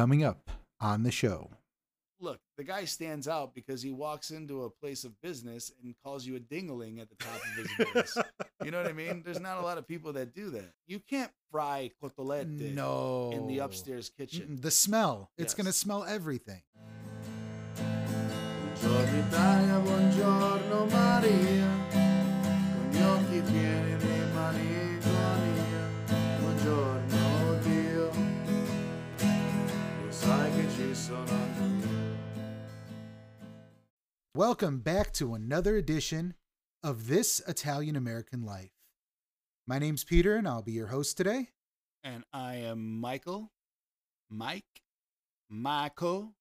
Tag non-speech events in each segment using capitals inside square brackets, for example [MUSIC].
Coming up on the show. Look, the guy stands out because he walks into a place of business and calls you a dingaling at the top of his voice. you know what I mean? There's not a lot of people that do that. You can't fry cotolette No. in the upstairs kitchen. The smell. It's Yes. going to smell everything. Buongiorno Italia, buongiorno Maria, con gli occhi pieni Welcome back to another edition of This Italian American Life. My name's Peter, and I'll be your host today. And I am Michael, Mike, Michael.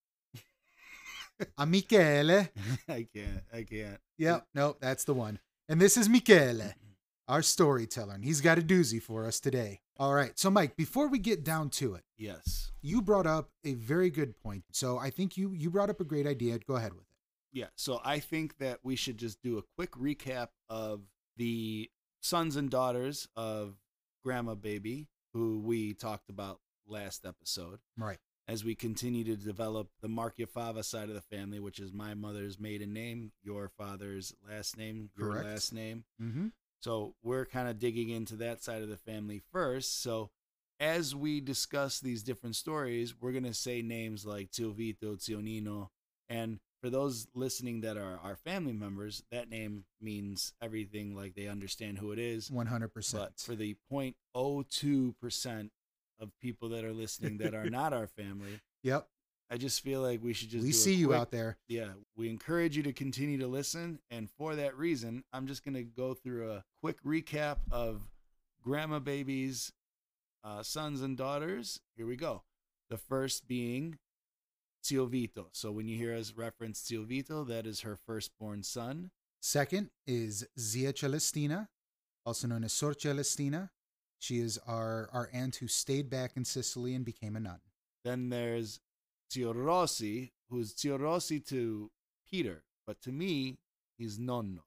I'm Michele. [LAUGHS] I can't, I can't. Yep, nope, that's the one. And this is Michele, our storyteller, and he's got a doozy for us today. All right, so Mike, before we get down to it, Yes. you brought up a very good point. So I think you you brought up a great idea. Go ahead with it. Yeah. So I think that we should just do a quick recap of the sons and daughters of Grandma Baby, who we talked about last episode, Right. as we continue to develop the Marchiafava side of the family, which is my mother's maiden name, your father's last name, your Correct. last name. Mm-hmm. So we're kind of digging into that side of the family first. So as we discuss these different stories, we're going to say names like Zio Vito, Zio Nino. And for those listening that are our family members, that name means everything like they understand who it is. One hundred But percent. for the 0.02% of people that are listening that are [LAUGHS] not our family, Yep. I just feel like we should just We see you quick- out there. yeah, we encourage you to continue to listen. And for that reason, I'm just going to go through a quick recap of Grandma Baby's uh, sons and daughters. Here we go. The first being Zio Vito. So when you hear us reference Zio Vito, that is her firstborn son. Second is Zia Celestina, also known as Sor Celestina. She is our, our aunt who stayed back in Sicily and became a nun. Then there's Zio Rossi, who's Zio Rossi to Peter, but to me, he's nonno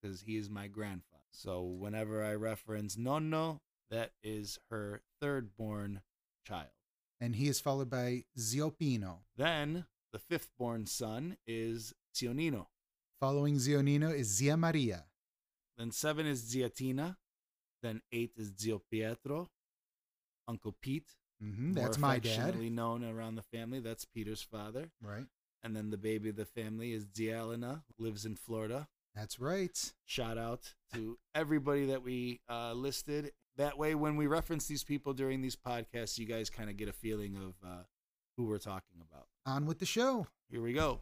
because he is my grandfather. So whenever I reference nonno, that is her third born child. And he is followed by Zio Pino. Then the fifth born son is Zio Nino. Following Zio Nino is Zia Maria. Then seven is Zia Tina. Then eight is Zio Pietro. Uncle Pete. Hmm more that's my dad. known around the family. That's Peter's father. Right. And then the baby of the family is Zia Lina, lives in Florida. That's right. Shout out to everybody that we uh, listed. That way, when we reference these people during these podcasts, you guys kind of get a feeling of uh, who we're talking about. On with the show. Here we go.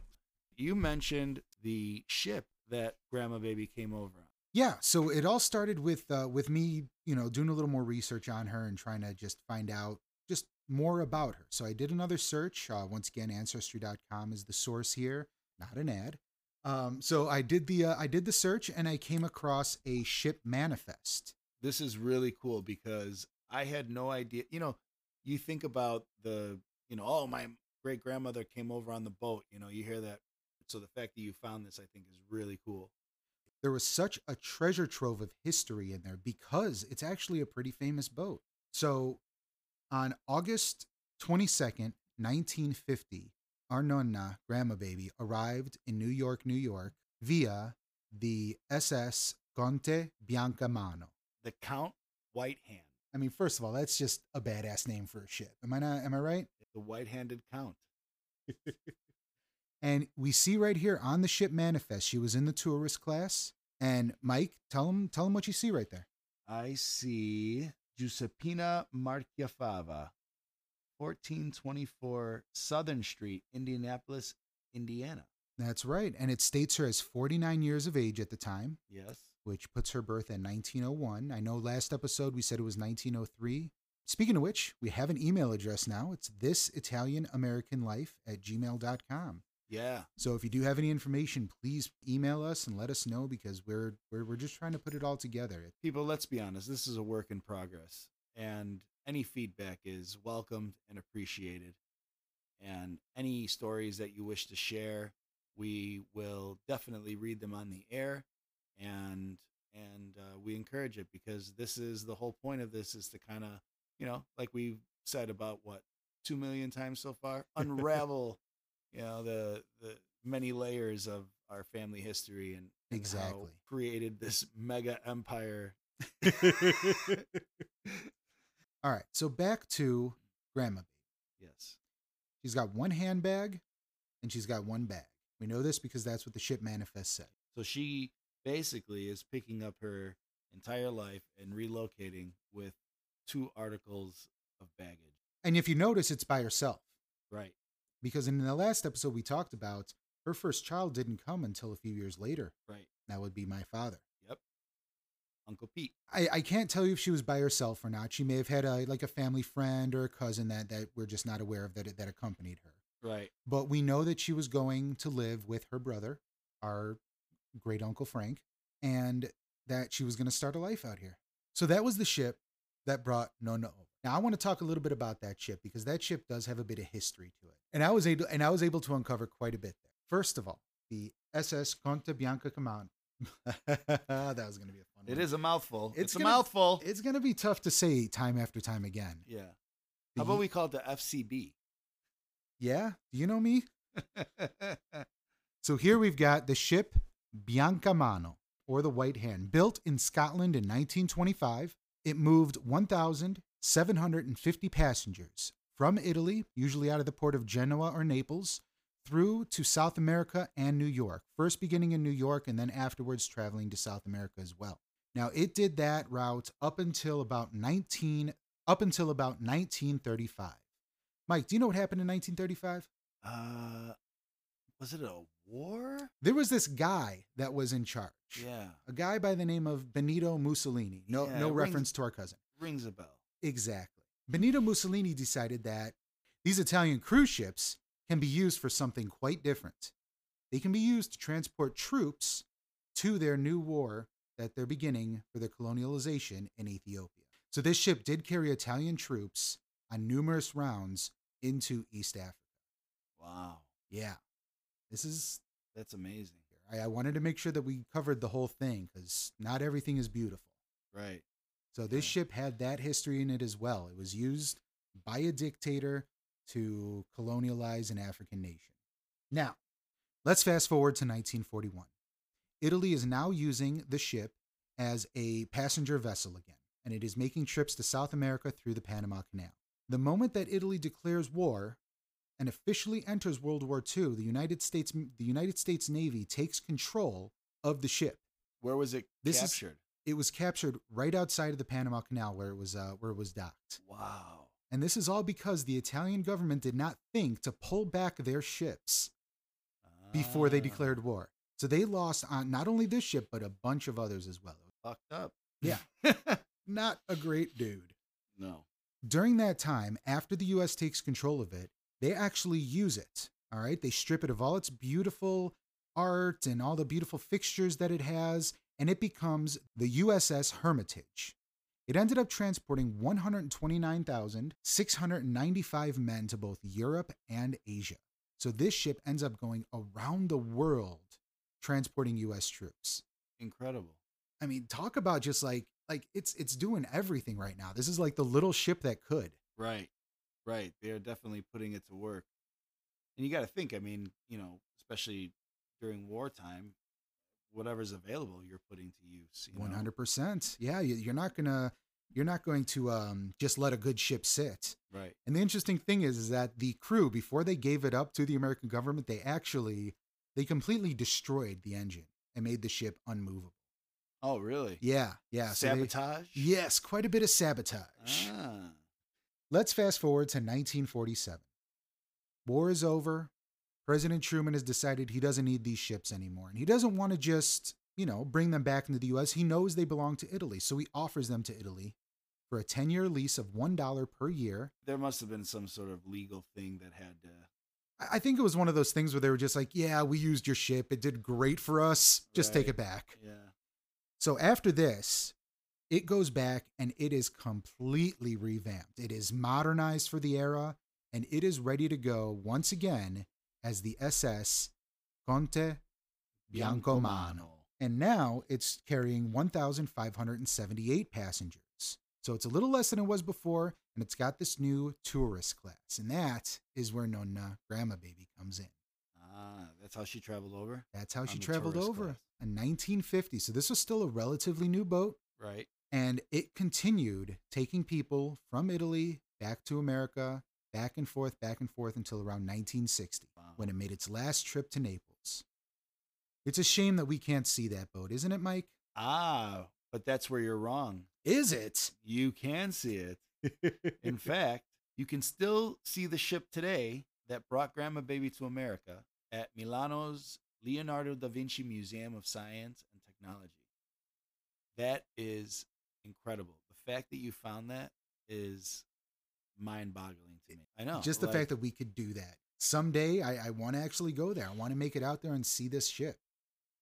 You mentioned the ship that Grandma Baby came over on. Yeah, so it all started with uh, with me, you know, doing a little more research on her and trying to just find out more about her. So I did another search. Uh, once again, ancestry.com is the source here, not an ad. Um, so I did the uh, I did the search and I came across a ship manifest. This is really cool because I had no idea. You know, you think about the, you know, oh, my great grandmother came over on the boat. You know, you hear that. So the fact that you found this, I think, is really cool. There was such a treasure trove of history in there because it's actually a pretty famous boat. So on August 22nd, 1950, our nonna, grandma baby, arrived in New York, New York via the SS Conte Biancamano. The Count White Hand, I mean, first of all, that's just a badass name for a ship. Am I not? Am I right? the white-handed Count. And we see right here on the ship manifest, she was in the tourist class. And Mike, tell him, tell him what you see right there. I see Giuseppina Marchiafava, 1424 Southern Street, Indianapolis, Indiana. That's right. And it states her as 49 years of age at the time, Yes. which puts her birth in 1901. I know last episode we said it was 1903. Speaking of which, we have an email address now. It's this Italian American Life at gmail.com. Yeah. So if you do have any information, please email us and let us know because we're we're, we're just trying to put it all together. People, let's be honest. This is a work in progress, and any feedback is welcomed and appreciated. And any stories that you wish to share, we will definitely read them on the air, and and uh, we encourage it because this is the whole point of this is to kind of you know like we've said about what two million times so far. [LAUGHS] Unravel, you know, the the many layers of our family history and, and how Exactly. created this mega empire. [LAUGHS] All right, so back to Grandma Yes. She's got one handbag and she's got one bag. We know this because that's what the ship manifest said. So she basically is picking up her entire life and relocating with two articles of baggage. And if you notice, it's by herself Right. Because in the last episode we talked about her first child didn't come until a few years later. Right. That would be my father. Yep. Uncle Pete. I, I can't tell you if she was by herself or not. She may have had a like a family friend or a cousin that that we're just not aware of that that accompanied her. Right. But we know that she was going to live with her brother, our great uncle Frank, and that she was going to start a life out here. So that was the ship that brought Nonna over. Now I want to talk a little bit about that ship because that ship does have a bit of history to it, and I was able and I was able to uncover quite a bit there. First of all, the SS Conte Bianca Command. [LAUGHS] that was going to be a fun. It one. is a mouthful. It's It's, a gonna- mouthful. It's going to be tough to say time after time again. yeah. The- How about we call it the FCB? Yeah, do you know me? [LAUGHS] So here we've got the ship Biancamano, or the White Hand, built in Scotland in 1925. It moved 1,750 passengers from Italy, usually out of the port of Genoa or Naples, through to South America and New York. First beginning in New York and then afterwards traveling to South America as well. Now it did that route up until about 19 up until about 1935. Mike, do you know what happened in 1935? uh, was it a war? There was this guy that was in charge. Yeah. A guy by the name of Benito Mussolini. No, Yeah, no it rings- reference to our cousin. Rings a bell. Exactly. Benito Mussolini decided that these Italian cruise ships can be used for something quite different. They can be used to transport troops to their new war that they're beginning for their colonialization in Ethiopia. So this ship did carry Italian troops on numerous rounds into East Africa. Wow. Yeah. This is That's amazing. I, I wanted to make sure that we covered the whole thing because not everything is beautiful. Right. So this ship had that history in it as well. It was used by a dictator to colonialize an African nation. Now, let's fast forward to 1941. Italy is now using the ship as a passenger vessel again, and it is making trips to South America through the Panama Canal. The moment that Italy declares war and officially enters World War II, the United States the United States Navy takes control of the ship. Where was it This is- captured? It was captured right outside of the Panama Canal where it was uh, where it was docked. wow. And this is all because the Italian government did not think to pull back their ships before they Ah, declared war. So they lost on not only this ship but a bunch of others as well. Fucked up. Yeah. [LAUGHS] Not a great dude. no. During that time, after the US takes control of it, they actually use it. All right. They strip it of all its beautiful art and all the beautiful fixtures that it has, and it becomes the USS Hermitage. It ended up transporting 129,695 men to both Europe and Asia. So this ship ends up going around the world transporting US troops. Incredible. I mean, talk about just like like it's it's doing everything right now. This is like the little ship that could. Right. Right. They're definitely putting it to work. And you got to think, I mean, you know, especially during wartime, whatever's available, you're putting to use. you? One hundred percent. Yeah, you- you're not gonna you're not going to um, just let a good ship sit. Right. And the interesting thing is, is that the crew before they gave it up to the American government, they actually they completely destroyed the engine and made the ship unmovable. Oh, really? Yeah, yeah. so they- Sabotage? yes, quite a bit of sabotage. Ah. Let's fast forward to 1947. War is over. President Truman has decided he doesn't need these ships anymore. And he doesn't want to just, you know, bring them back into the US. He knows they belong to Italy. So he offers them to Italy for a 10 year lease of $1 per year. There must have been some sort of legal thing that had to. I I think it was one of those things where they were just like, yeah, we used your ship. It did great for us. Just take it back. Yeah. So after this, it goes back and it is completely revamped. It is modernized for the era and it is ready to go once again as the SS Conte Biancamano. And now it's carrying 1,578 passengers. So it's a little less than it was before, and it's got this new tourist class. And that is where Nonna Grandma Baby comes in. Ah, that's how she traveled over. That's how she traveled over class. in 1950. So this was still a relatively new boat. Right. And it continued taking people from Italy back to America, back and forth, back and forth until around 1960 Wow. when it made its last trip to Naples. It's a shame that we can't see that boat, isn't it, Mike? Ah, but that's where you're wrong. Is it? You can see it. In [LAUGHS] fact, you can still see the ship today that brought Grandma Baby to America at Milano's Leonardo da Vinci Museum of Science and Technology. That is incredible. The fact that you found that is mind boggling to me. I know. Just the like, fact that we could do that. Someday I, I want to actually go there. I want to make it out there and see this ship.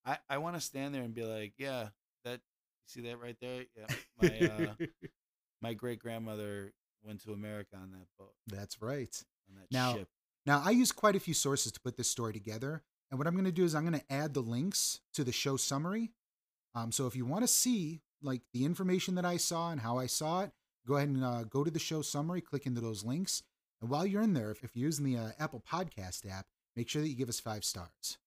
I, I want to stand there and be like, yeah, that, you see that right there? Yeah. My, uh, [LAUGHS] my great grandmother went to America on that boat, That's right. on that Now- ship. Now, I use quite a few sources to put this story together. And what I'm going to do is I'm going to add the links to the show summary. Um, so if you want to see like the information that I saw and how I saw it, go ahead and uh, go to the show summary, click into those links. And while you're in there, if, if you're using the uh, Apple Podcast app, make sure that you give us five stars.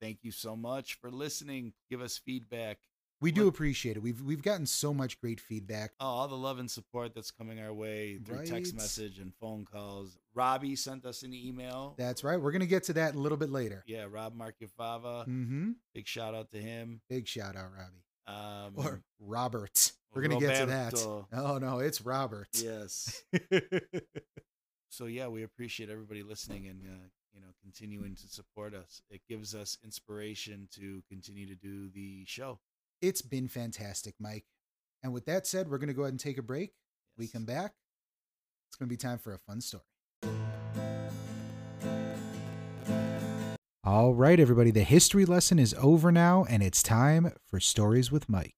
Thank you so much for listening. Give us feedback. We do appreciate it. We've we've gotten so much great feedback. Oh, all the love and support that's coming our way through text message and phone calls. Robbie sent us an email. That's right. We're going to get to that a little bit later. Yeah, Rob Marchiafava. Mm-hmm. Big shout out to him. Big shout out, Robbie. Um, Or Robert. We're going to get to that. Oh, no, it's Robert. yes. [LAUGHS] So yeah, we appreciate everybody listening and uh, you know continuing to support us. It gives us inspiration to continue to do the show. It's been fantastic, Mike. And with that said, we're going to go ahead and take a break. We come back. It's going to be time for a fun story. All right, everybody. The history lesson is over now, and it's time for Stories with Mike.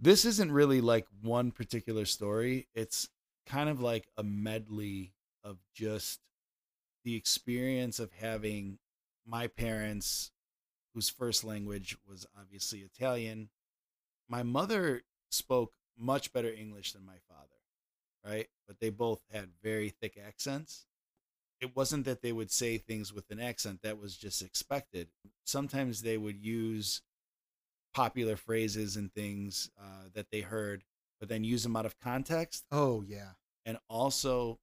This isn't really like one particular story. It's kind of like a medley of just the experience of having my parents, whose first language was obviously Italian. My mother spoke much better English than my father, right? But they both had very thick accents. It wasn't that they would say things with an accent, that was just expected. Sometimes they would use popular phrases and things uh, that they heard, but then use them out of context Oh, yeah. and also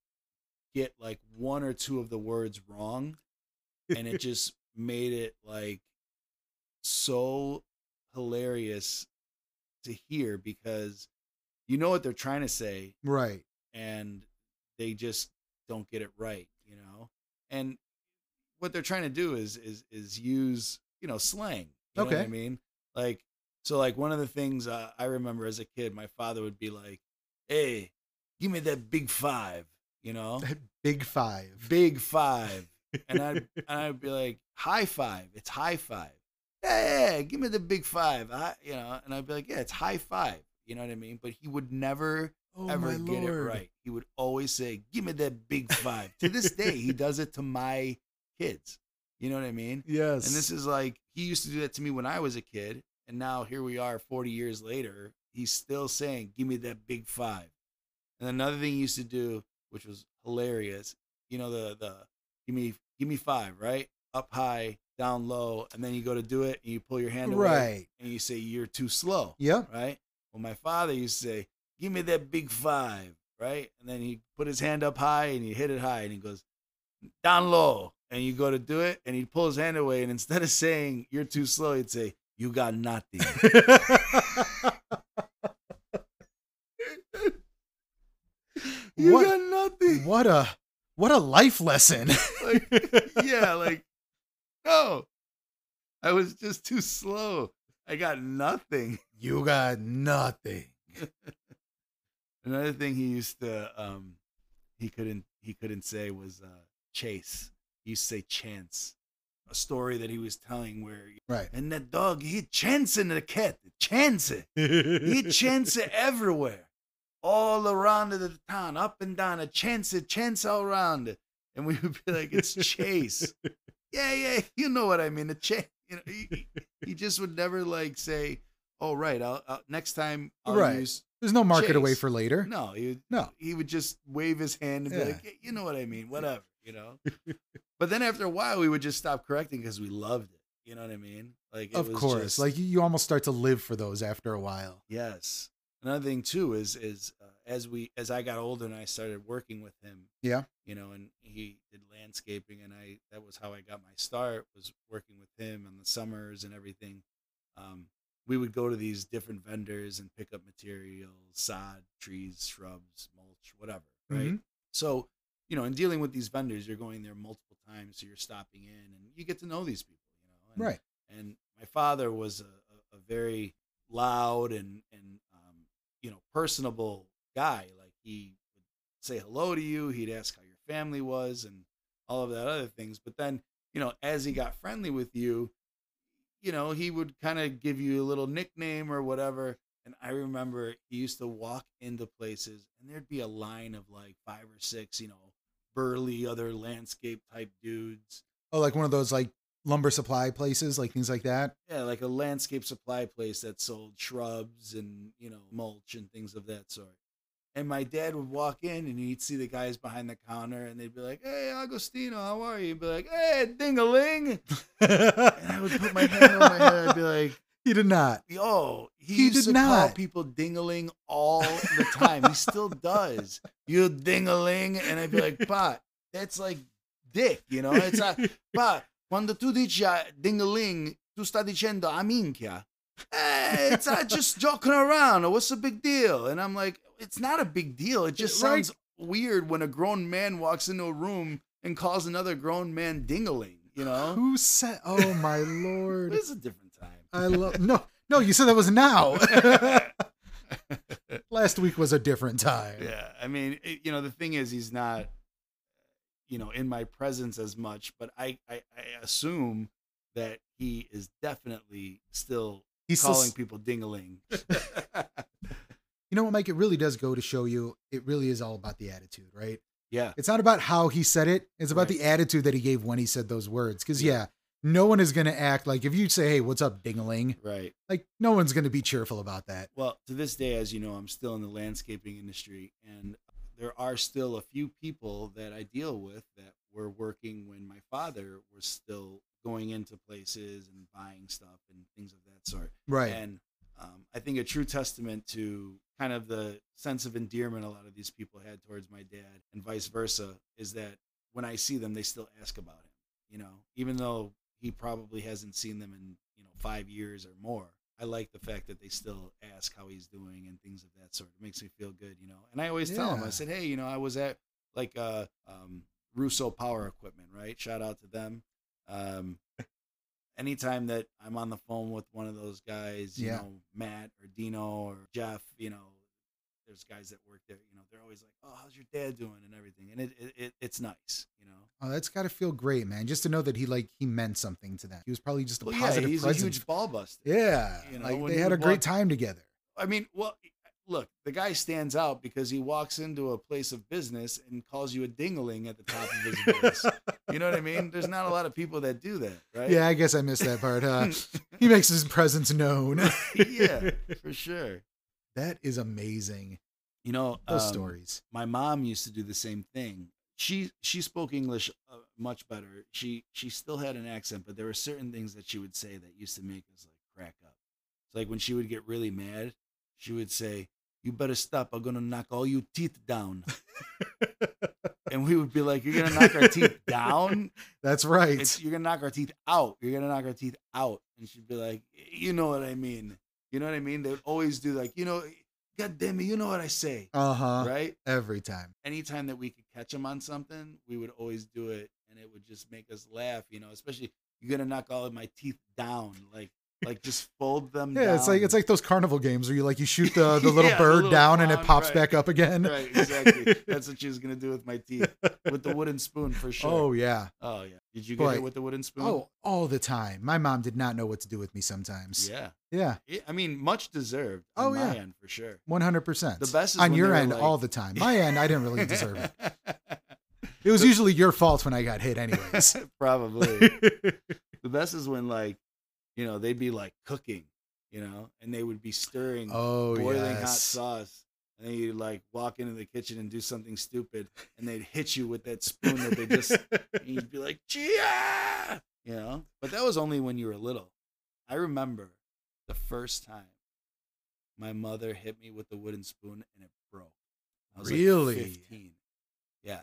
get like one or two of the words wrong. And it [LAUGHS] just made it like so hilarious to hear because you know what they're trying to say right. and they just don't get it right, you know. And what they're trying to do is is is use you know slang. You know what I mean, like so like one of the things uh, I remember as a kid, my father would be like, "Hey, give me that big five, you know, Big five. big five, and I'd [LAUGHS] and I'd be like, "High five, it's high five. Yeah, yeah, give me the big five, I, you know." And I'd be like, "Yeah, it's high five. You know what I mean? But he would never oh, ever get Lord. it right. He would always say, "Give me that big five. to this day, he [LAUGHS] does it to my kids. You know what I mean? Yes. And this is like he used to do that to me when I was a kid, and now here we are, forty years later. He's still saying, "Give me that big five. And another thing he used to do, which was hilarious, you know the the give me give me five, right? Up high, down low, and then you go to do it, and you pull your hand away, Right. and you say you're too slow Yeah. right? Well, my father used to say, "Give me that big five, right?" And then he put his hand up high and he hit it high, and he goes down low, and you go to do it, and he'd pull his hand away, and instead of saying "You're too slow," he'd say, "You got nothing." [LAUGHS] you What- got nothing. what a what a life lesson. Like, [LAUGHS] yeah, like no, I was just too slow. I got nothing. you got nothing. [LAUGHS] Another thing he used to um he couldn't he couldn't say was uh chase. He used to say chance. A story that he was telling where Right. and that dog he chance in the cat. Chance it. [LAUGHS] He chance it everywhere. All around the town, up and down, a chance it, chance all around it. And we would be like, it's chase. [LAUGHS] yeah, yeah, you know what I mean. The chase. You know, he, he- just would never like say, "Oh, right, I'll, I'll next time I'll Right. use There's no market away for later. No, he would, No. he would just wave his hand and be like, "Yeah, you know what I mean, whatever, you know. but then after a while, we would just stop correcting because we loved it. You know what I mean? Like, it Of course. just- Like you, almost start to live for those after a while. yes. Another thing too is is uh, as we as I got older and I started working with him. Yeah. You know, and he did landscaping, and I that was how I got my start was working with him in the summers and everything. Um, we would go to these different vendors and pick up materials, sod, trees, shrubs, mulch, whatever. Right. Mhm. So, you know, in dealing with these vendors, you're going there multiple times, so you're stopping in, and you get to know these people. You know, and, Right. And my father was a, a, a very loud and and um, you know personable guy. Like he would say hello to you. He'd ask how your family was and all of that other things. But then, you know, as he got friendly with you, you know, he would kind of give you a little nickname or whatever. And I remember he used to walk into places and there'd be a line of like five or six, you know, burly other landscape type dudes. Oh, like one of those like lumber supply places, like things like that. Yeah, like a landscape supply place that sold shrubs and, you know, mulch and things of that sort. And my dad would walk in and he'd see the guys behind the counter and they'd be like, Hey, Agostino, how are you? Be like, Hey, ding a ling. [LAUGHS] And I would put my hand on my head. I'd be like, he did not. Yo, he, He used did to call not. people dingaling all the time. he still [LAUGHS] does. You dingaling. And I'd be like, Pa, that's like dick, you know? It's a, Pa, quando tu dici ah, dingaling, tu sta dicendo a minchia. Eh, it's not just [LAUGHS] joking around. What's the big deal? And I'm like, it's not a big deal. It just Right. sounds weird when a grown man walks into a room and calls another grown man dingaling, you know? Who said? Oh my [LAUGHS] lord! It's a different time. I love no, no. You said that was now. [LAUGHS] Last week was a different time. Yeah, I mean, it, you know, the thing is, he's not, you know, in my presence as much, but I, I, I assume that he is definitely still He's still, calling people dingaling. [LAUGHS] [LAUGHS] you know what, Mike? It really does go to show you. It really is all about the attitude, right? yeah, It's not about how he said it. It's about Right. the attitude that he gave when he said those words. Because Yeah. yeah, no one is going to act like if you say, "Hey, what's up, dingaling?" right. Like no one's going to be cheerful about that. Well, to this day, as you know, I'm still in the landscaping industry, and there are still a few people that I deal with that were working when my father was still going into places and buying stuff and things of that sort. Right. And um, I think a true testament to kind of the sense of endearment a lot of these people had towards my dad and vice versa is that when I see them, they still ask about him, you know, even though he probably hasn't seen them in, you know, five years or more. I like the fact that they still ask how he's doing and things of that sort. It makes me feel good, you know. And I always tell him, I said, hey, you know, I was at like uh, um, Russo Power Equipment, right? Shout out to them. Um, anytime that I'm on the phone with one of those guys, you Yeah. know, Matt or Dino or Jeff, you know, there's guys that work there, you know, they're always like, "Oh, how's your dad doing?" and everything, and it, it, it it's nice, you know. Oh, that's got to feel great, man. Just to know that he like he meant something to them. He was probably just a Well, yeah, positive he's presence. a huge ball buster. yeah, you know, like they had a great walk- time together. I mean, well, look, the guy stands out because he walks into a place of business and calls you a dingaling at the top of his voice. [LAUGHS] You know what I mean? There's not a lot of people that do that, right? Yeah, I guess I missed that part. Huh? [LAUGHS] he makes his presence known. [LAUGHS] yeah, for sure. That is amazing. You know, Those um, stories. my mom used to do the same thing. She she spoke English uh, much better. She she still had an accent, but there were certain things that she would say that used to make us like crack up. It's like when she would get really mad, she would say, "You better stop! I'm gonna knock all you teeth down." and we would be like, "You're gonna knock our teeth [LAUGHS] down? That's right. It's, you're gonna knock our teeth out. You're gonna knock our teeth out." And she'd be like, "You know what I mean? You know what I mean?" They would always do like, "You know, God damn it, you know what I say, Uh huh. right?" Every time. anytime that we could catch them on something, we would always do it, and it would just make us laugh. You know, especially you're gonna knock all of my teeth down, like like just fold them. Yeah, it's like it's like those carnival games where you like you shoot the, the [LAUGHS] little Yeah, the bird little down and it pops right. back up again. right, exactly. [LAUGHS] That's what she was gonna do with my teeth, with the wooden spoon for sure. Oh yeah. oh yeah. Did you get Boy. it with the wooden spoon? Oh, all the time. My mom did not know what to do with me sometimes. yeah. Yeah. It- I mean, much deserved. On Oh, my yeah. end for sure. One hundred percent. The best is on your end like- all the time. My end, I didn't really deserve it. [LAUGHS] It was usually your fault when I got hit, anyways. Probably. the best is when like you know they'd be like cooking you know, and they would be stirring Oh boiling hot sauce. And then you'd like walk into the kitchen and do something stupid, and they'd hit you with that spoon that they just, [LAUGHS] and you'd be like, Gia! You know? But that was only when you were little. I remember the first time my mother hit me with the wooden spoon and it broke. I was Really? like 15. Yeah.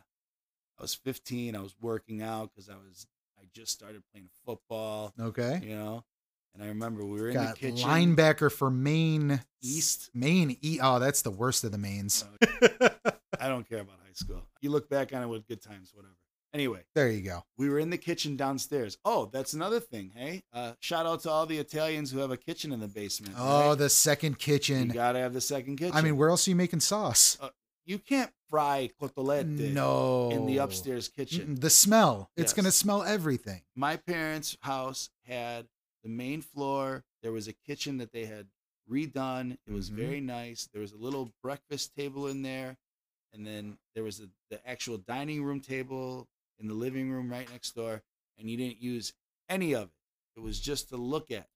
I was 15. I was working out because I was, I just started playing football, okay. you know? And I remember we were in the kitchen. linebacker for Maine East. Maine E. Oh, that's the worst of the mains. I don't care about high school. You look back on it with good times, whatever. Anyway, there you go. we were in the kitchen downstairs. Oh, that's another thing. Hey, uh, shout out to all the Italians who have a kitchen in the basement. Oh, right? the second kitchen. you gotta have the second kitchen. I mean, where else are you making sauce? you can't fry cotolette No. in the upstairs kitchen. The smell. It's Yes. gonna smell everything. My parents' house had the main floor. There was a kitchen that they had redone. It was Mhm. very nice. There was a little breakfast table in there, and then there was a, the actual dining room table in the living room right next door. And you didn't use any of it. It was just to look at.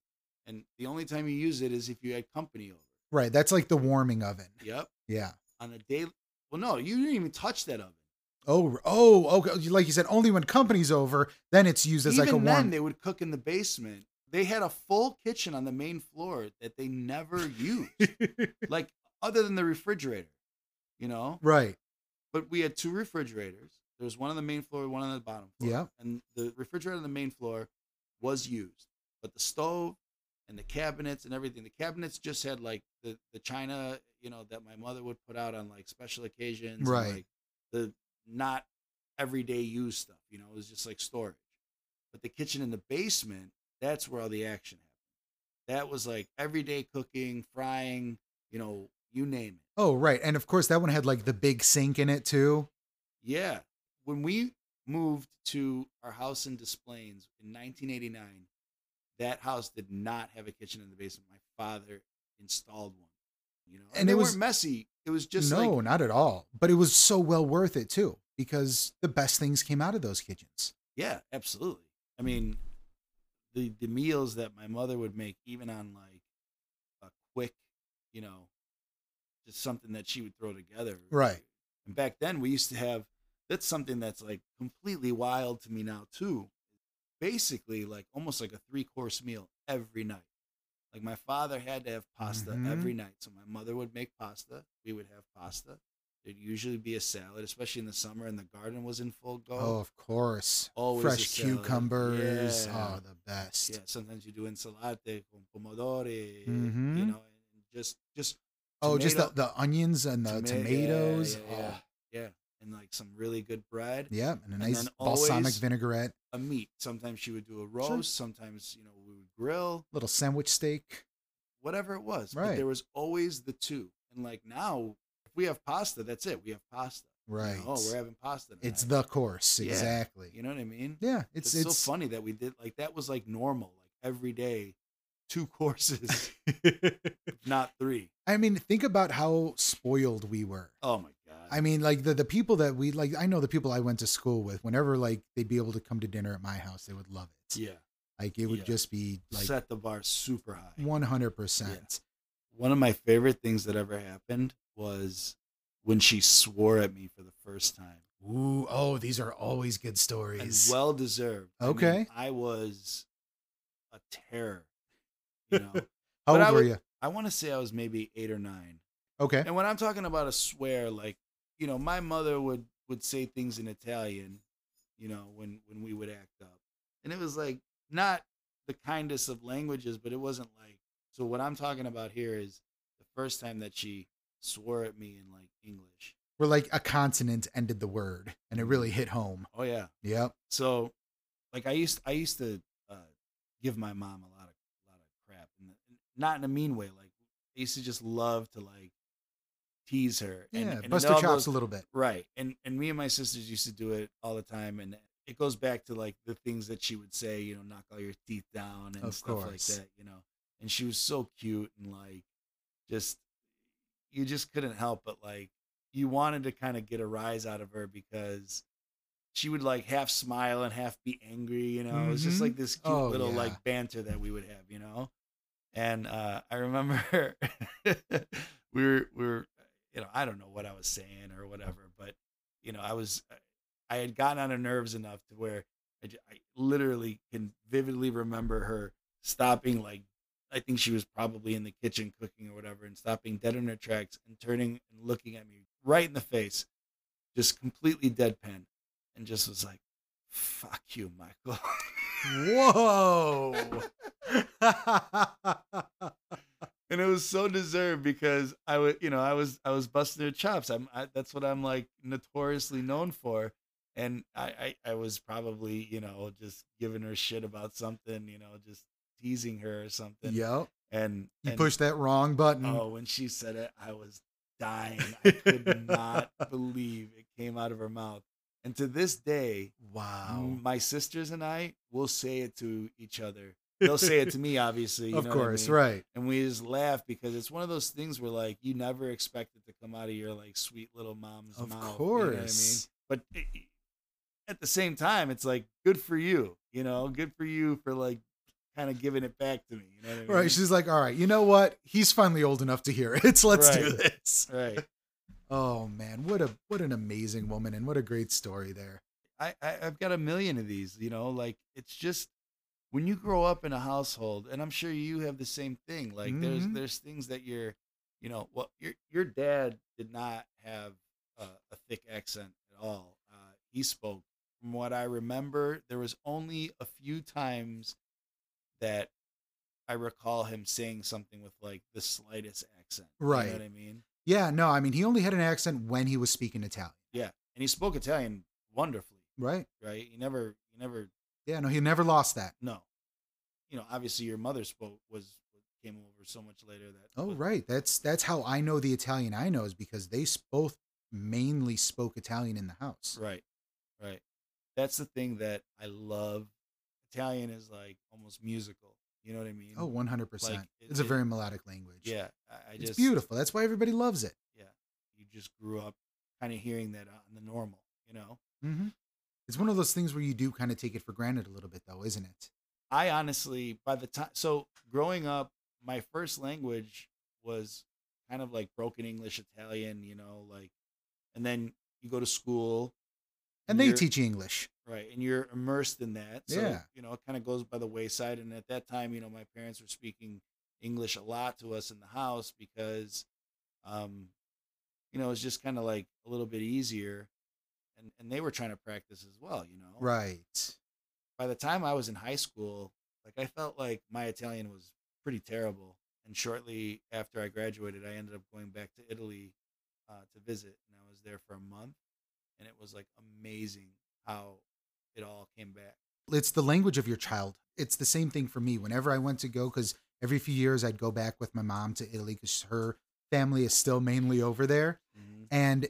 And the only time you use it is if you had company over. Right. That's like the warming oven. Yep. Yeah. On the day. Well, no, you didn't even touch that oven. Oh, oh, okay. Like you said, only when company's over, then it's used as Even like a warm. then, they would cook in the basement. They had a full kitchen on the main floor that they never used, [LAUGHS] like other than the refrigerator, you know. right. But we had two refrigerators. There was one on the main floor, one on the bottom floor. Yeah. And the refrigerator on the main floor was used, but the stove and the cabinets and everything. The cabinets just had like the the china, you know, that my mother would put out on like special occasions, and, Right. like the not everyday use stuff. You know, it was just like storage. But the kitchen in the basement, that's where all the action happened. That was like everyday cooking, frying, you know, you name it. Oh, right. And of course, that one had like the big sink in it too. Yeah. When we moved to our house in Des Plaines in 1989, that house did not have a kitchen in the basement. My father installed one. You know, and, And they it weren't was- messy. It was just no, like not at all. But it was so well worth it too, because the best things came out of those kitchens. yeah, absolutely. I mean, the the meals that my mother would make, even on like a quick, you know, just something that she would throw together. Right. And back then, we used to have. That's something that's like completely wild to me now too. Basically, like almost like a three course meal every night. Like my father had to have pasta Mhm. every night, so my mother would make pasta. We would have pasta. There'd usually be a salad, especially in the summer, and the garden was in full go. Oh, of course. Always Fresh cucumbers. Yeah. Oh, the best. Yeah, sometimes you do ensalate con pomodori, Mhm. you know, and just just Oh, just the, the onions and the toma- tomatoes. Yeah, yeah, yeah, and like some really good bread. Oh, yeah. And a nice then balsamic vinaigrette. A meat. Sometimes she would do a roast. Sometimes you know we would grill. Little sandwich steak. Whatever it was, but Right. there was always the two. And like now, we have pasta, that's it. We have pasta. Right. Oh, we're having pasta. it's the course. Yeah. Exactly. You know what I mean? Yeah. It's It's, it's, so funny that we did like that was like normal, like every day, two [LAUGHS] courses, [LAUGHS] not three. I mean, think about how spoiled we were. Oh my god. I mean, like the the people that we like. I know the people I went to school with. Whenever like they'd be able to come to dinner at my house, they would love it. yeah. Like it would Yeah. just be like Set the bar super high. one hundred percent. One of my favorite things that ever happened was when she swore at me for the first time. Ooh, oh, these are always good and stories. well deserved. I mean, Okay. I, was a terror. You know, [LAUGHS] How but old I were would- you? I want to say I was maybe eight or nine. Okay. And when I'm talking about a swear, like you know, my mother would would say things in Italian, you know, when when we would act up, and it was like not the kindest of languages, but it wasn't like. So what I'm talking about here is the first time that she swore at me in like English. Where like a consonant ended the word, and it really hit home. Oh yeah. Yep. So, like I used I used to uh, give my mom a lot of a lot of crap, and not in a mean way. Like I used to just love to like tease her. And, Yeah. and bust her chops goes- a little bit. Right. And and me and my sisters used to do it all the time, and it goes back to like the things that she would say. You know, knock all your teeth down and Of stuff course. like that. You know, and she was so cute and like just you just couldn't help but like you wanted to kind of get a rise out of her because she would like half smile and half be angry, you know. It was just Mhm. like this cute Oh, little yeah. like banter that we would have, you know. and uh, I remember [LAUGHS] we were we were you know I don't know what I was saying or whatever, but you know I was I had gotten on her nerves enough to where I literally can vividly remember her stopping like I think she was probably in the kitchen cooking or whatever and stopping dead in her tracks and turning and looking at me right in the face, just completely deadpan, and just was like, "Fuck you, Michael." Whoa. [LAUGHS] and it was so deserved because I would, you know, I was I was busting her chops. I'm I, that's what I'm like notoriously known for, and I, I I was probably you know just giving her shit about something, you know, just teasing her or something. yep. And You and, pushed that wrong button. Oh, when she said it, I was dying. I could not [LAUGHS] believe it came out of her mouth. And to this day, wow. my sisters and I will say it to each other. They'll say it to me, [LAUGHS] obviously. you of know what I course, mean? right. and we just laugh because it's one of those things where like you never expect it to come out of your like sweet little mom's Of mouth. You know course. what I mean? But it- at the same time, it's like good for you. You know, good for you for like kind of giving it back to me. You know I mean? Right. She's like, all right, you know what? He's finally old enough to hear it. [LAUGHS] Let's do this. right. Oh man, what a what an amazing woman and what a great story there. I, I I've got a million of these. You know, like it's just when you grow up in a household, and I'm sure you have the same thing. Like there's Mhm. there's things that you're, you know, well your your dad did not have a, a thick accent at all. Uh, he spoke, from what I remember, there was only a few times that I recall him saying something with like the slightest accent. You Right. know what I mean? Yeah, no, I mean he only had an accent when he was speaking Italian. Yeah, and he spoke Italian wonderfully. Right. Right? He never he never Yeah, no, he never lost that. No. You know, obviously your mother spoke was came over so much later that Oh, right. That's that's how I know the Italian I know is because they both mainly spoke Italian in the house. Right. Right. That's the thing that I love. Italian is like almost musical. You know what I mean? Oh, 100%. Like, it- it's a it- very melodic language. yeah. I, I It's just beautiful. That's why everybody loves it. Yeah. You just grew up kind of hearing that on the normal, you know? hmm It's one of those things where you do kind of take it for granted a little bit, though, isn't it? I honestly, by the time, so growing up, my first language was kind of like broken English, Italian, you know, like, and then you go to school. And they teach you English. Right and you're immersed in that so Yeah. you know it kind of goes by the wayside and at that time you know my parents were speaking english a lot to us in the house because um you know it's just kind of like a little bit easier and and they were trying to practice as well you know Right. by the time i was in high school like i felt like my italian was pretty terrible and shortly after i graduated i ended up going back to italy uh, to visit and i was there for a month and it was like amazing how it all came back It's the language of your child. It's the same thing for me. Whenever I went to go, because every few years I'd go back with my mom to Italy because her family is still mainly over there. Mm-hmm. And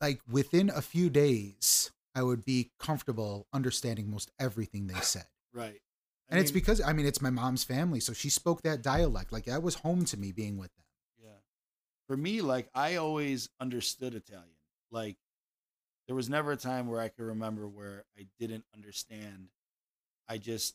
like within a few days, I would be comfortable understanding most everything they said. Right. And it's because, I mean, it's my mom's family. So she spoke that dialect. Like that was home to me being with them. yeah. For me, like I always understood Italian. Like there was never a time where I could remember where I didn't understand. I just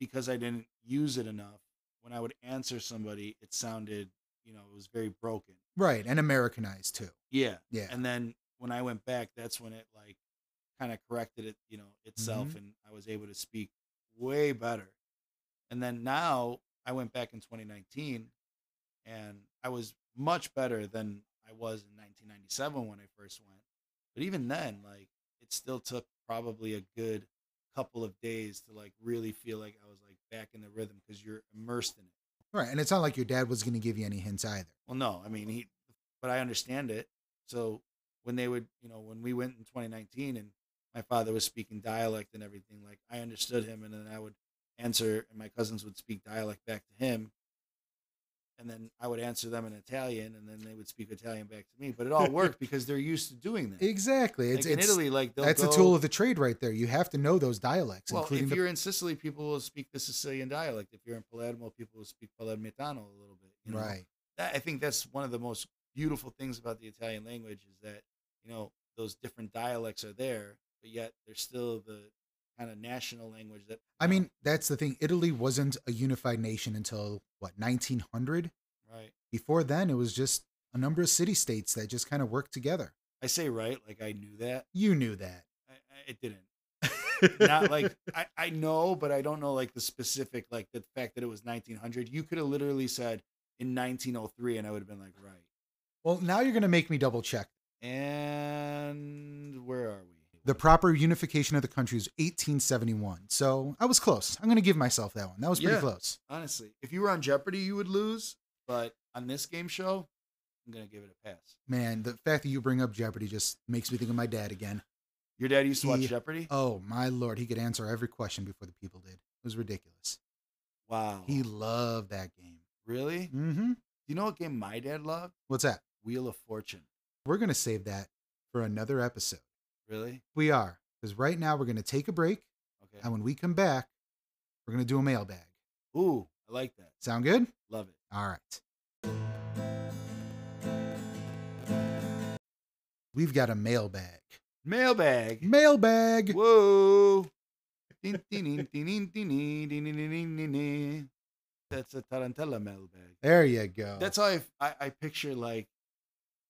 because I didn't use it enough, when I would answer somebody, it sounded, you know, it was very broken. Right. And Americanized too. Yeah. Yeah. And then when I went back, that's when it like kind of corrected it, you know, itself Mhm. and I was able to speak way better. And then now I went back in 2019 and I was much better than I was in 1997 when I first went. But even then, like it still took probably a good couple of days to like really feel like I was like back in the rhythm because you're immersed in it. Right. And it's not like your dad was going to give you any hints either. Well, no, I mean he, but I understand it. So when they would, you know, when we went in 2019 and my father was speaking dialect and everything, like I understood him, and then I would answer, and my cousins would speak dialect back to him, and then I would answer them in Italian, and then they would speak Italian back to me. But it all [LAUGHS] worked because they're used to doing that. Exactly. Like It's, in it's Italy, like they'll that's go, a tool of the trade right there. You have to know those dialects, Well, if the you're in Sicily, people will speak the Sicilian dialect. If you're in Palermo, people will speak Palermitano a little bit. You know? right. that, I think that's one of the most beautiful things about the Italian language is that you know those different dialects are there, but yet there's still the kind of national language that I mean, uh, that's the thing. Italy wasn't a unified nation until what 1900. right. Before then, it was just a number of city states that just kind of worked together. I say right, like I knew that. You knew that. I, I, it didn't. Not like I, I know, but I don't know like the specific like the fact that it was 1900. You could have literally said in 1903, and I would have been like, right. well, now you're gonna make me double check. And where are we? The proper unification of the country is 1871. So I was close. I'm gonna give myself that one. That was pretty Yeah. close. Honestly, if you were on Jeopardy, you would lose. But on this game show, I'm gonna give it a pass. Man, the fact that you bring up Jeopardy just makes me think of my dad again. Your dad used to watch Jeopardy. Oh my lord, he could answer every question before the people did. It was ridiculous. Wow, He loved that game. really? Do Mm-hmm. you know what game my dad loved? What's that? Wheel of Fortune. We're gonna save that for another episode. Really? We are. Because right now we're going to take a break. Okay. And when we come back, we're going to do a mailbag. Ooh, I like that. Sound good? Love it. All right. We've got a mailbag. Mailbag. Mailbag. Whoa. That's a Tarantella mailbag. There you go. That's how I, I, I picture like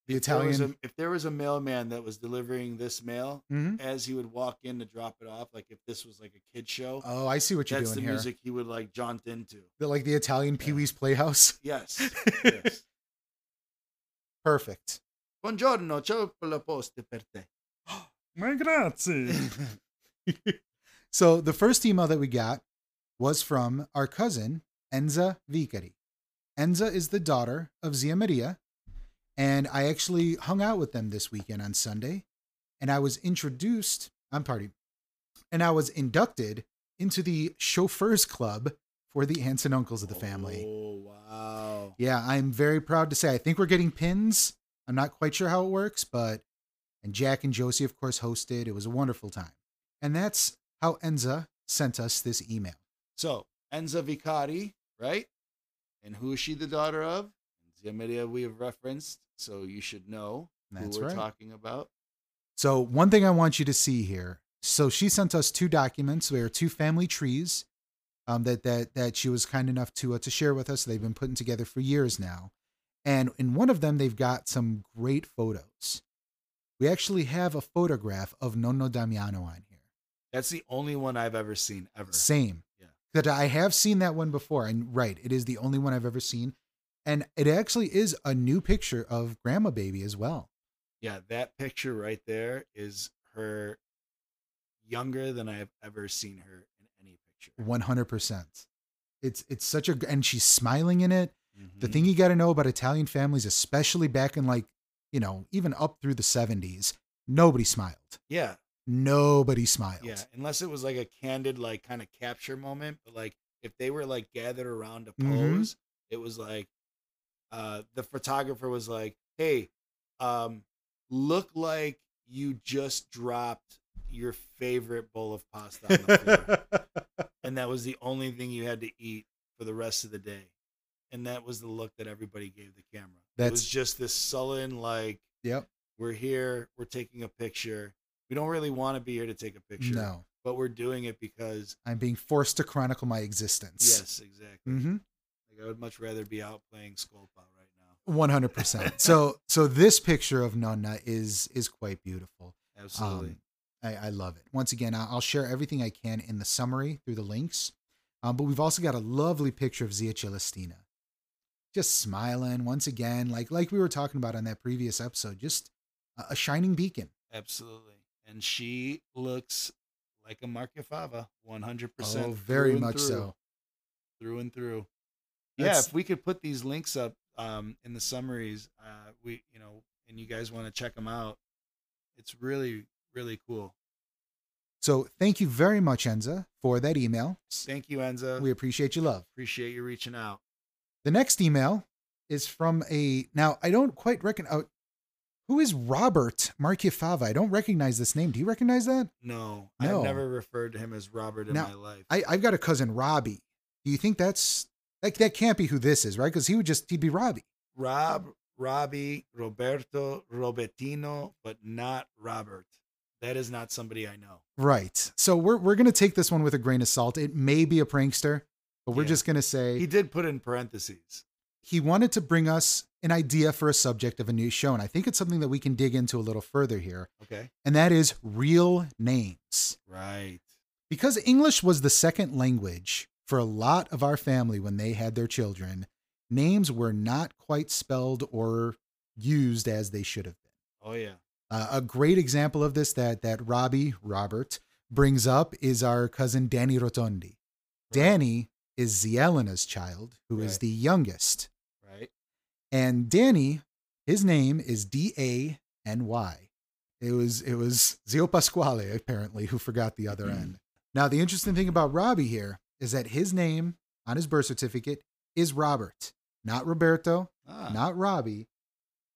the if there Italian. a- if there was a mailman that was delivering this mail Mhm. as he would walk in to drop it off, like if this was like a kid show, Oh, I see what you're that's the here. music he would like jaunt into. The- like the Italian Pee Wee's Playhouse. [LAUGHS] Yes. yes. [LAUGHS] Perfect. Buongiorno, ciao per la posta per te. [GASPS] Ma grazie. [LAUGHS] so the first email that we got was from our cousin Enza Vicari. Enza is the daughter of Zia Maria, and I actually hung out with them this weekend on Sunday, and I was introduced. I'm party, and I was inducted into the chauffeurs club for the aunts and uncles of the family. Oh wow. Yeah, I'm very proud to say I think we're getting pins. I'm not quite sure how it works, but and Jack and Josie, of course, hosted. It was a wonderful time. And that's how Enza sent us this email. So Enza Vicari, right? And who is she the daughter of? Zia we have referenced, so you should know That's who we're right. talking about. So one thing I want you to see here. So she sent us two documents. They are two family trees um, that that that she was kind enough to uh, to share with us. They've been putting together for years now, and in one of them they've got some great photos. We actually have a photograph of Nonno Damiano on here. That's the only one I've ever seen ever. Same. Yeah. That I have seen that one before. And right, it is the only one I've ever seen. And it actually is a new picture of Grandma Baby as well. Yeah, that picture right there is her younger than I have ever seen her in any picture. 100%. It's it's such a and she's smiling in it. The Mhm. thing you got to know about Italian families, especially back in like, you know, even up through the 70s, nobody smiled. Yeah, Nobody smiled. yeah. Unless it was like a candid, like kind of capture moment, but like if they were like gathered around to Mhm. pose, it was like uh the photographer was like, "Hey, um, look like you just dropped your favorite bowl of pasta on the floor." [LAUGHS] and that was the only thing you had to eat for the rest of the day. And that was the look that everybody gave the camera. it was just this sullen, like, yep. we're here, we're taking a picture. We don't really want to be here to take a picture, No. but we're doing it because, I'm being forced to chronicle my existence. yes, exactly. Mm-hmm. Like, I would much rather be out playing scopa right now. One hundred percent. So so this picture of Nonna is is quite beautiful. Absolutely. Um, I, I love it. Once again, I'll share everything I can in the summary through the links. Um, but we've also got a lovely picture of Zia Celestina, just smiling once again, like like we were talking about on that previous episode, just a, a shining beacon. Absolutely. And she looks like a Marchiafava, 100%. Oh, very much through. so. through and through. Yeah, if we could put these links up um, in the summaries, uh, we you know, and you guys want to check them out, it's really really cool. So thank you very much, Enza, for that email. Thank you, Enza. We appreciate your love. appreciate you reaching out. The next email is from a now I don't quite reckon out who is Robert Marchiafava. I don't recognize this name. Do you recognize that? No, No. I've never referred to him as Robert in Now, my life. I, I've got a cousin Robbie. Do you think that's like that can't be who this is, right? Because he would just he'd be Robbie. Rob, Robbie, Roberto, Robertino, but not Robert. That is not somebody I know. Right. So we're we're gonna take this one with a grain of salt. It may be a prankster, but we're Yeah. just gonna say He did put in parentheses. he wanted to bring us an idea for a subject of a new show, and I think it's something that we can dig into a little further here, Okay. and that is real names. Right. Because English was the second language for a lot of our family when they had their children, names were not quite spelled or used as they should have been. Oh yeah. Uh, a great example of this that that Robbie Robert brings up is our cousin Danny Rotondi. Danny is Zia Lina's child, who is Right. the youngest. Right. And Danny, his name is D A N Y. It was it was Zio Pasquale apparently who forgot the other end. Now the interesting thing about Robbie here is that his name on his birth certificate is Robert, not Roberto, Ah. not Robbie,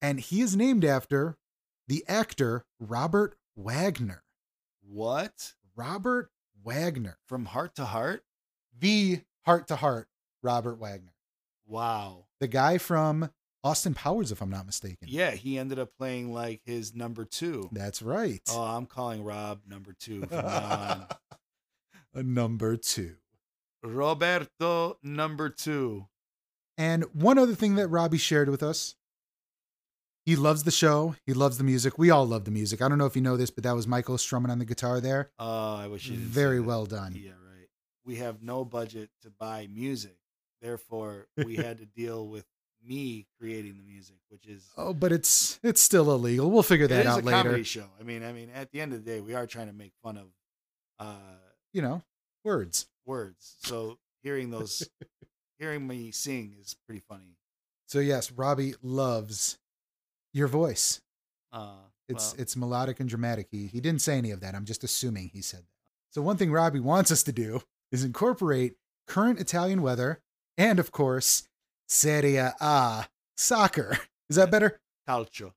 and he is named after the actor Robert Wagner. What? Robert Wagner, From Hart to Hart? the Hart to Hart Robert Wagner, Wow. the guy from Austin Powers, if I'm not mistaken. Yeah, he ended up playing like his number two. That's right. Oh, I'm calling Rob number two from now on. [LAUGHS] a number two. Roberto number two. And one other thing that Robbie shared with us he loves the show. He loves the music. We all love the music. I don't know if you know this, but that was Michael strumming on the guitar there. Oh, I wish you Very well done. Yeah, right. We have no budget to buy music. Therefore, we had to deal with me creating the music, which is [LAUGHS] Oh, but it's it's still illegal. We'll figure it that is out a later. comedy show. I mean, I mean, at the end of the day, we are trying to make fun of uh, You know, words. Words. So hearing those, [LAUGHS] hearing me sing is pretty funny. So yes, Robbie loves your voice. Uh, It's well, it's melodic and dramatic. He he didn't say any of that. I'm just assuming he said that. So one thing Robbie wants us to do is incorporate current Italian weather and of course Serie A soccer. Is that better? calcio.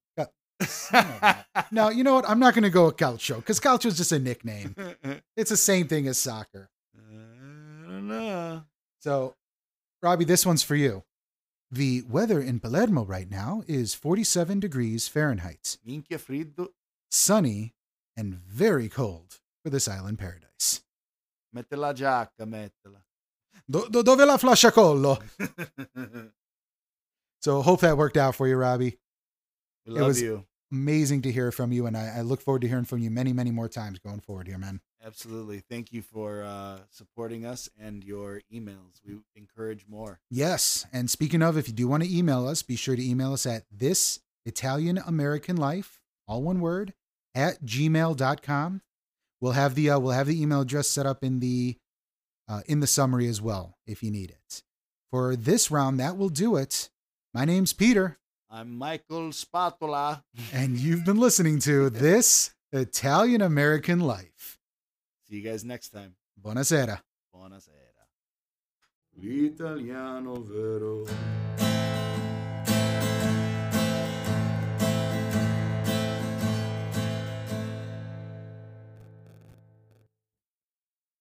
No, you know what? I'm not going to go with calcio because calcio is just a nickname. [LAUGHS] It's the same thing as soccer. I. So, Robbie, this one's for you. The weather in Palermo right now is 47 degrees Fahrenheit, Minchia friddo. sunny and very cold for this island paradise. Mette la giacca, mettela. Do- do- dove la flasciacollo? [LAUGHS] So, hope that worked out for you, Robbie. we love was- you. Amazing to hear from you, and I, I look forward to hearing from you many, many more times going forward here, man. Absolutely. Thank you for uh, supporting us and your emails. We encourage more. Yes. And speaking of, if you do want to email us, be sure to email us at this Italian American Life, all one word, at gmail.com. We'll have the uh, we'll have the email address set up in the uh, in the summary as well if you need it. For this round, that will do it. My name's Peter, I'm Michael Spatola. and you've been listening to [LAUGHS] this Italian American Life. See you guys next time. Buonasera. Buonasera. L'italiano vero.